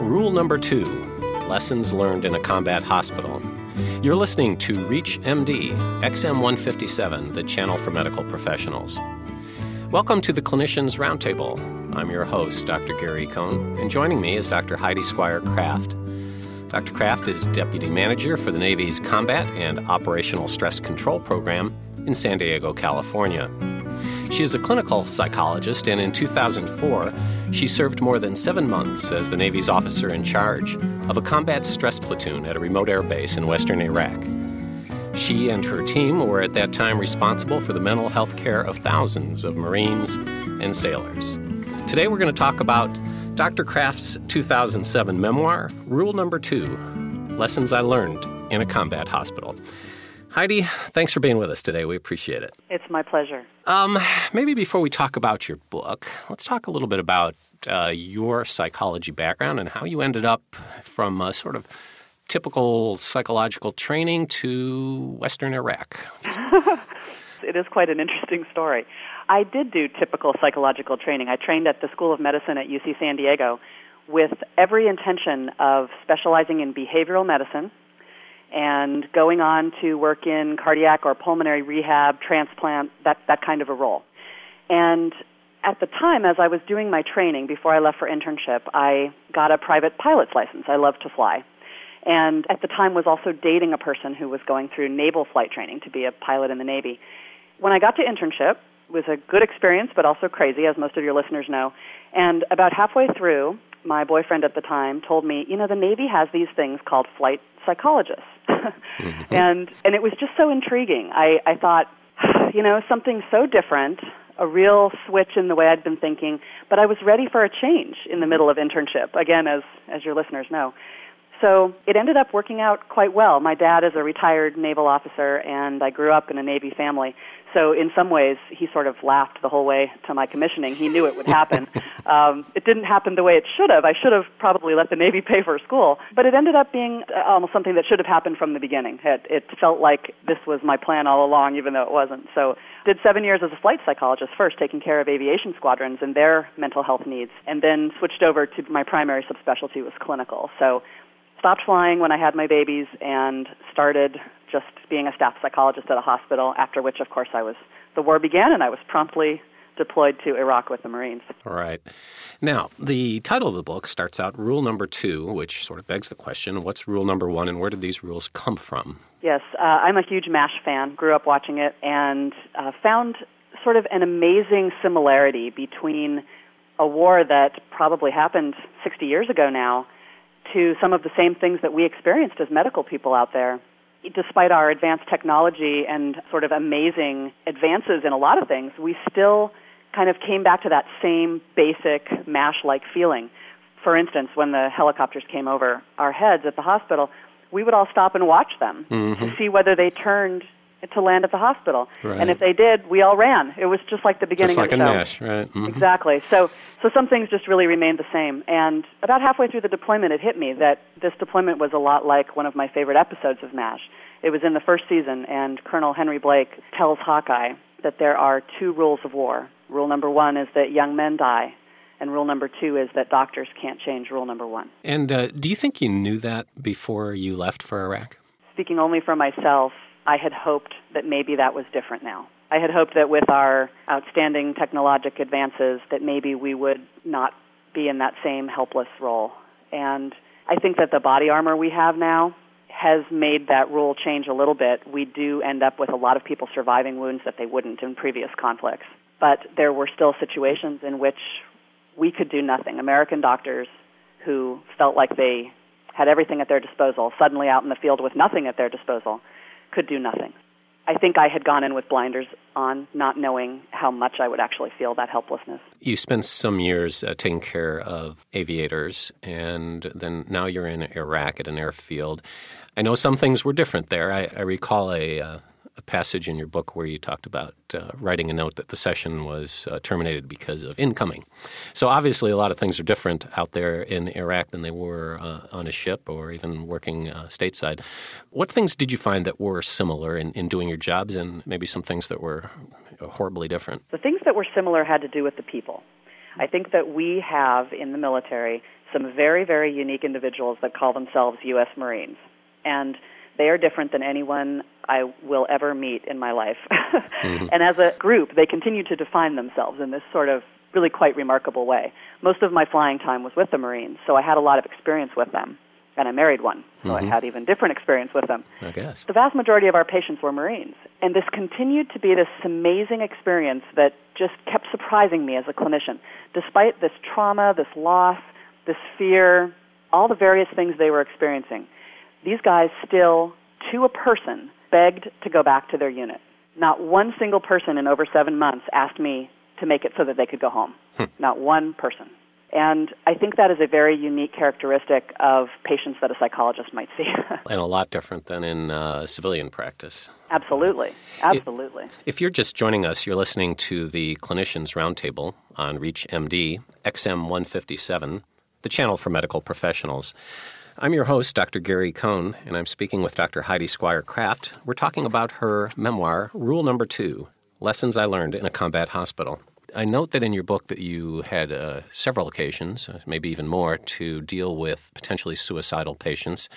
Rule number two Lessons learned in a combat hospital. You're listening to Reach MD, XM 157, the channel for medical professionals. Welcome to the Clinicians Roundtable. I'm your host, Dr. Gary Cohn, and joining me is Dr. Heidi Squier Kraft. Dr. Kraft is Deputy Manager for the Navy's Combat and Operational Stress Control Program in San Diego, California. She is a clinical psychologist, and in 2004, she served more than seven months as the Navy's officer in charge of a combat stress platoon at a remote air base in western Iraq. She and her team were at that time responsible for the mental health care of thousands of Marines and sailors. Today we're going to talk about Dr. Kraft's 2007 memoir, Rule Number Two Lessons I Learned in a Combat Hospital. Heidi, thanks for being with us today. We appreciate it. It's my pleasure. Um, maybe before we talk about your book, let's talk a little bit about uh, your psychology background and how you ended up from a sort of typical psychological training to Western Iraq. it is quite an interesting story. I did do typical psychological training. I trained at the School of Medicine at UC San Diego with every intention of specializing in behavioral medicine and going on to work in cardiac or pulmonary rehab, transplant, that, that kind of a role. And at the time, as I was doing my training before I left for internship, I got a private pilot's license. I love to fly. And at the time was also dating a person who was going through naval flight training to be a pilot in the Navy. When I got to internship, it was a good experience, but also crazy, as most of your listeners know. And about halfway through, my boyfriend at the time told me, you know, the Navy has these things called flight psychologists. Mm-hmm. And and it was just so intriguing. I, I thought, you know, something so different, a real switch in the way I'd been thinking, but I was ready for a change in the middle of internship, again as as your listeners know. So it ended up working out quite well. My dad is a retired naval officer, and I grew up in a Navy family. So in some ways, he sort of laughed the whole way to my commissioning. He knew it would happen. um, it didn't happen the way it should have. I should have probably let the Navy pay for school, but it ended up being uh, almost something that should have happened from the beginning. It, it felt like this was my plan all along, even though it wasn't. So did seven years as a flight psychologist first, taking care of aviation squadrons and their mental health needs, and then switched over to my primary subspecialty was clinical. So stopped flying when I had my babies and started just being a staff psychologist at a hospital, after which, of course, I was the war began and I was promptly deployed to Iraq with the Marines. All right. Now, the title of the book starts out Rule Number Two, which sort of begs the question what's Rule Number One and where did these rules come from? Yes, uh, I'm a huge MASH fan, grew up watching it, and uh, found sort of an amazing similarity between a war that probably happened 60 years ago now to some of the same things that we experienced as medical people out there. Despite our advanced technology and sort of amazing advances in a lot of things, we still kind of came back to that same basic MASH like feeling. For instance, when the helicopters came over our heads at the hospital, we would all stop and watch them mm-hmm. to see whether they turned to land at the hospital. Right. And if they did, we all ran. It was just like the beginning just like of the show. MASH, right? Mm-hmm. Exactly. So, so some things just really remained the same. And about halfway through the deployment, it hit me that this deployment was a lot like one of my favorite episodes of MASH. It was in the first season, and Colonel Henry Blake tells Hawkeye that there are two rules of war. Rule number one is that young men die, and rule number two is that doctors can't change rule number one. And uh, do you think you knew that before you left for Iraq? Speaking only for myself, I had hoped that maybe that was different now. I had hoped that with our outstanding technologic advances that maybe we would not be in that same helpless role. And I think that the body armor we have now has made that rule change a little bit. We do end up with a lot of people surviving wounds that they wouldn't in previous conflicts. But there were still situations in which we could do nothing. American doctors who felt like they had everything at their disposal, suddenly out in the field with nothing at their disposal, could do nothing. I think I had gone in with blinders on, not knowing how much I would actually feel that helplessness. You spent some years uh, taking care of aviators, and then now you're in Iraq at an airfield. I know some things were different there. I, I recall a, uh, a passage in your book where you talked about uh, writing a note that the session was uh, terminated because of incoming. So obviously, a lot of things are different out there in Iraq than they were uh, on a ship or even working uh, stateside. What things did you find that were similar in, in doing your jobs, and maybe some things that were horribly different? The things that were similar had to do with the people. I think that we have in the military some very, very unique individuals that call themselves U.S. Marines. And they are different than anyone I will ever meet in my life. mm-hmm. And as a group, they continue to define themselves in this sort of really quite remarkable way. Most of my flying time was with the Marines, so I had a lot of experience with them. And I married one, so mm-hmm. I had even different experience with them. I guess. The vast majority of our patients were Marines. And this continued to be this amazing experience that just kept surprising me as a clinician. Despite this trauma, this loss, this fear, all the various things they were experiencing, these guys still, to a person, begged to go back to their unit. Not one single person in over seven months asked me to make it so that they could go home. Hmm. Not one person. And I think that is a very unique characteristic of patients that a psychologist might see. and a lot different than in uh, civilian practice. Absolutely. Absolutely. If you're just joining us, you're listening to the Clinicians Roundtable on ReachMD, XM 157, the channel for medical professionals. I'm your host, Dr. Gary Cohn, and I'm speaking with Dr. Heidi Squier Kraft. We're talking about her memoir, Rule Number Two Lessons I Learned in a Combat Hospital. I note that in your book that you had uh, several occasions, uh, maybe even more, to deal with potentially suicidal patients.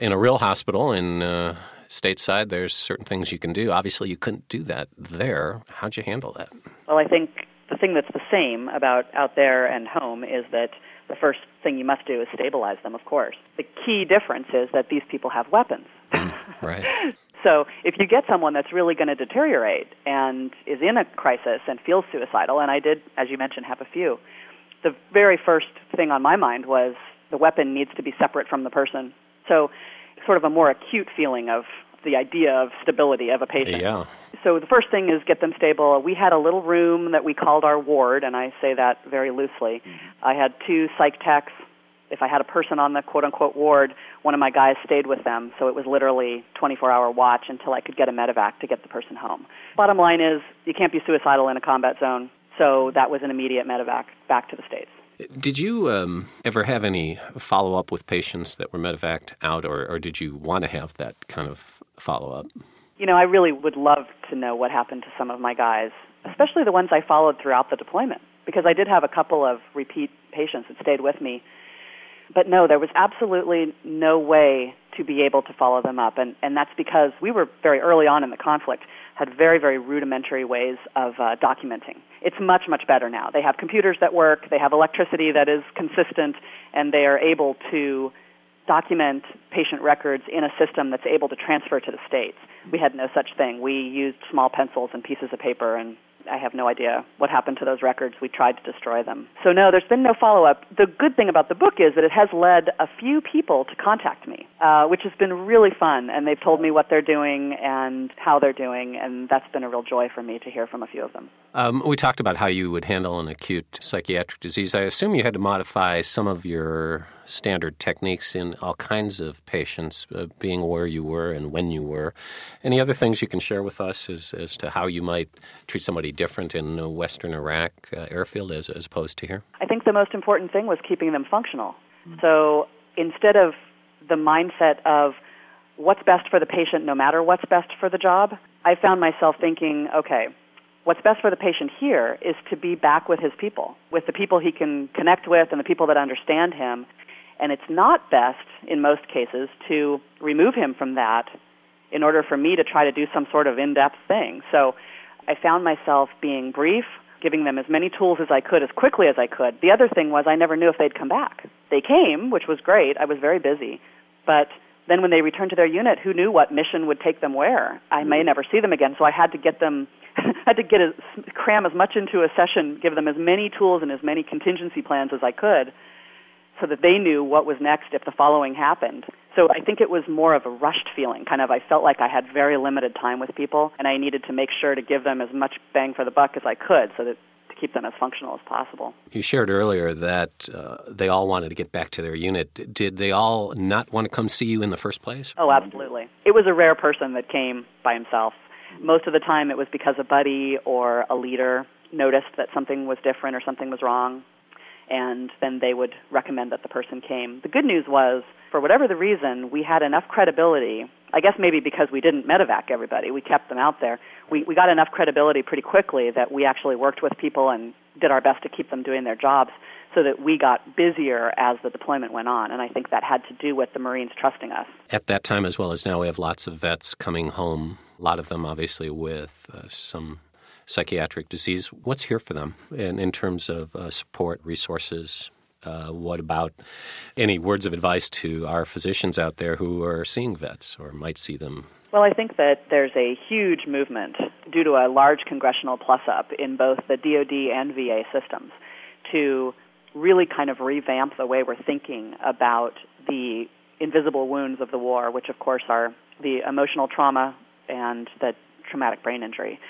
In a real hospital in uh, stateside, there's certain things you can do. Obviously, you couldn't do that there. How'd you handle that? Well, I think the thing that's the same about out there and home is that the first thing you must do is stabilize them, of course. The key difference is that these people have weapons. Mm, right. so if you get someone that's really going to deteriorate and is in a crisis and feels suicidal, and I did, as you mentioned, have a few, the very first thing on my mind was the weapon needs to be separate from the person. So sort of a more acute feeling of the idea of stability of a patient. Yeah. So the first thing is get them stable. We had a little room that we called our ward, and I say that very loosely. Mm-hmm. I had two psych techs. If I had a person on the quote unquote ward, one of my guys stayed with them, so it was literally 24 hour watch until I could get a medevac to get the person home. Bottom line is, you can't be suicidal in a combat zone, so that was an immediate medevac back to the States. Did you um, ever have any follow up with patients that were medevaced out, or, or did you want to have that kind of follow up? You know, I really would love to know what happened to some of my guys, especially the ones I followed throughout the deployment, because I did have a couple of repeat patients that stayed with me. But no, there was absolutely no way to be able to follow them up, and, and that's because we were very early on in the conflict, had very, very rudimentary ways of uh, documenting. It's much, much better now. They have computers that work, they have electricity that is consistent, and they are able to document patient records in a system that's able to transfer to the states. We had no such thing. We used small pencils and pieces of paper and I have no idea what happened to those records. We tried to destroy them. So, no, there's been no follow up. The good thing about the book is that it has led a few people to contact me, uh, which has been really fun. And they've told me what they're doing and how they're doing, and that's been a real joy for me to hear from a few of them. Um, we talked about how you would handle an acute psychiatric disease. I assume you had to modify some of your standard techniques in all kinds of patients, uh, being where you were and when you were. Any other things you can share with us as, as to how you might treat somebody different in uh, Western Iraq uh, airfield as, as opposed to here? I think the most important thing was keeping them functional. Mm-hmm. So instead of the mindset of what's best for the patient no matter what's best for the job, I found myself thinking, okay, what's best for the patient here is to be back with his people, with the people he can connect with and the people that understand him. And it's not best, in most cases, to remove him from that in order for me to try to do some sort of in depth thing. So I found myself being brief, giving them as many tools as I could as quickly as I could. The other thing was I never knew if they'd come back. They came, which was great. I was very busy. But then when they returned to their unit, who knew what mission would take them where? I may mm-hmm. never see them again, so I had to get them I had to get a, cram as much into a session, give them as many tools and as many contingency plans as I could so that they knew what was next if the following happened. So I think it was more of a rushed feeling. Kind of, I felt like I had very limited time with people, and I needed to make sure to give them as much bang for the buck as I could, so that to keep them as functional as possible. You shared earlier that uh, they all wanted to get back to their unit. Did they all not want to come see you in the first place? Oh, absolutely. It was a rare person that came by himself. Most of the time, it was because a buddy or a leader noticed that something was different or something was wrong and then they would recommend that the person came. The good news was, for whatever the reason, we had enough credibility. I guess maybe because we didn't medevac everybody, we kept them out there. We we got enough credibility pretty quickly that we actually worked with people and did our best to keep them doing their jobs. so that we got busier as the deployment went on. And I think that had to do with the Marines trusting us. At that time, as well as now, we have lots of vets coming home, a lot of them obviously with uh, some psychiatric disease. What's here for them in, in terms of uh, support, resources? Uh, what about any words of advice to our physicians out there who are seeing vets or might see them? Well, I think that there's a huge movement due to a large congressional plus up in both the DoD and VA systems to really kind of revamp the way we're thinking about the invisible wounds of the war, which of course are the emotional trauma and the traumatic brain injury.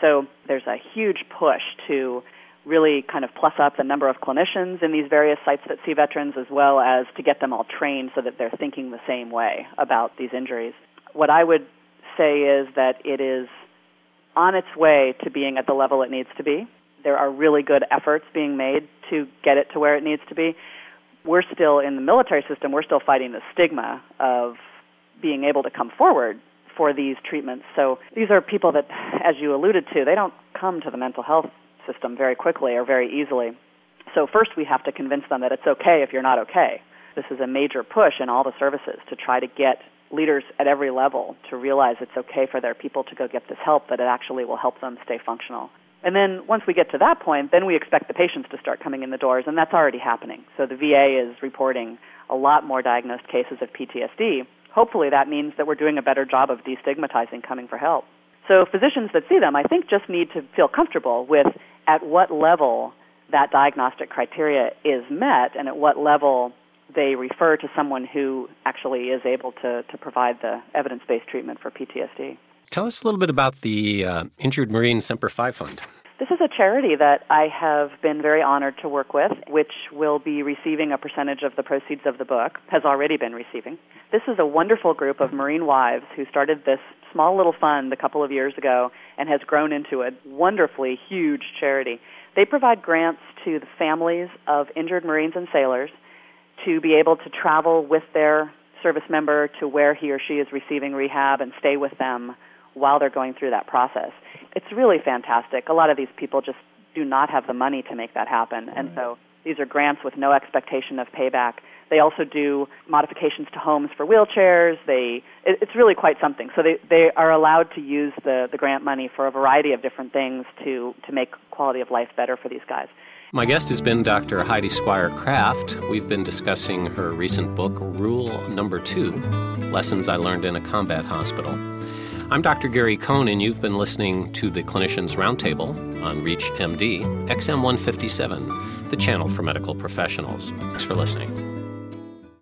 So there's a huge push to really kind of plus up the number of clinicians in these various sites that see veterans as well as to get them all trained so that they're thinking the same way about these injuries. What I would say is that it is on its way to being at the level it needs to be. There are really good efforts being made to get it to where it needs to be. We're still in the military system, we're still fighting the stigma of being able to come forward for these treatments. So these are people that, as you alluded to, they don't come to the mental health system very quickly or very easily. So first we have to convince them that it's okay if you're not okay. This is a major push in all the services to try to get leaders at every level to realize it's okay for their people to go get this help, that it actually will help them stay functional. And then once we get to that point, then we expect the patients to start coming in the doors, and that's already happening. So the VA is reporting a lot more diagnosed cases of PTSD. Hopefully that means that we're doing a better job of destigmatizing coming for help. So physicians that see them, I think, just need to feel comfortable with at what level that diagnostic criteria is met and at what level they refer to someone who actually is able to, to provide the evidence based treatment for PTSD. Tell us a little bit about the uh, Injured Marine Semper Fi Fund. This is a charity that I have been very honored to work with, which will be receiving a percentage of the proceeds of the book, has already been receiving. This is a wonderful group of Marine wives who started this small little fund a couple of years ago and has grown into a wonderfully huge charity. They provide grants to the families of injured Marines and sailors to be able to travel with their service member to where he or she is receiving rehab and stay with them while they're going through that process. It's really fantastic. A lot of these people just do not have the money to make that happen, and so these are grants with no expectation of payback. They also do modifications to homes for wheelchairs. They it, it's really quite something. So they they are allowed to use the the grant money for a variety of different things to to make quality of life better for these guys. My guest has been Dr. Heidi Squier Kraft. We've been discussing her recent book, Rule Number Two Lessons I Learned in a Combat Hospital. I'm Dr. Gary Cohn, and you've been listening to the Clinicians Roundtable on ReachMD, XM157, the channel for medical professionals. Thanks for listening.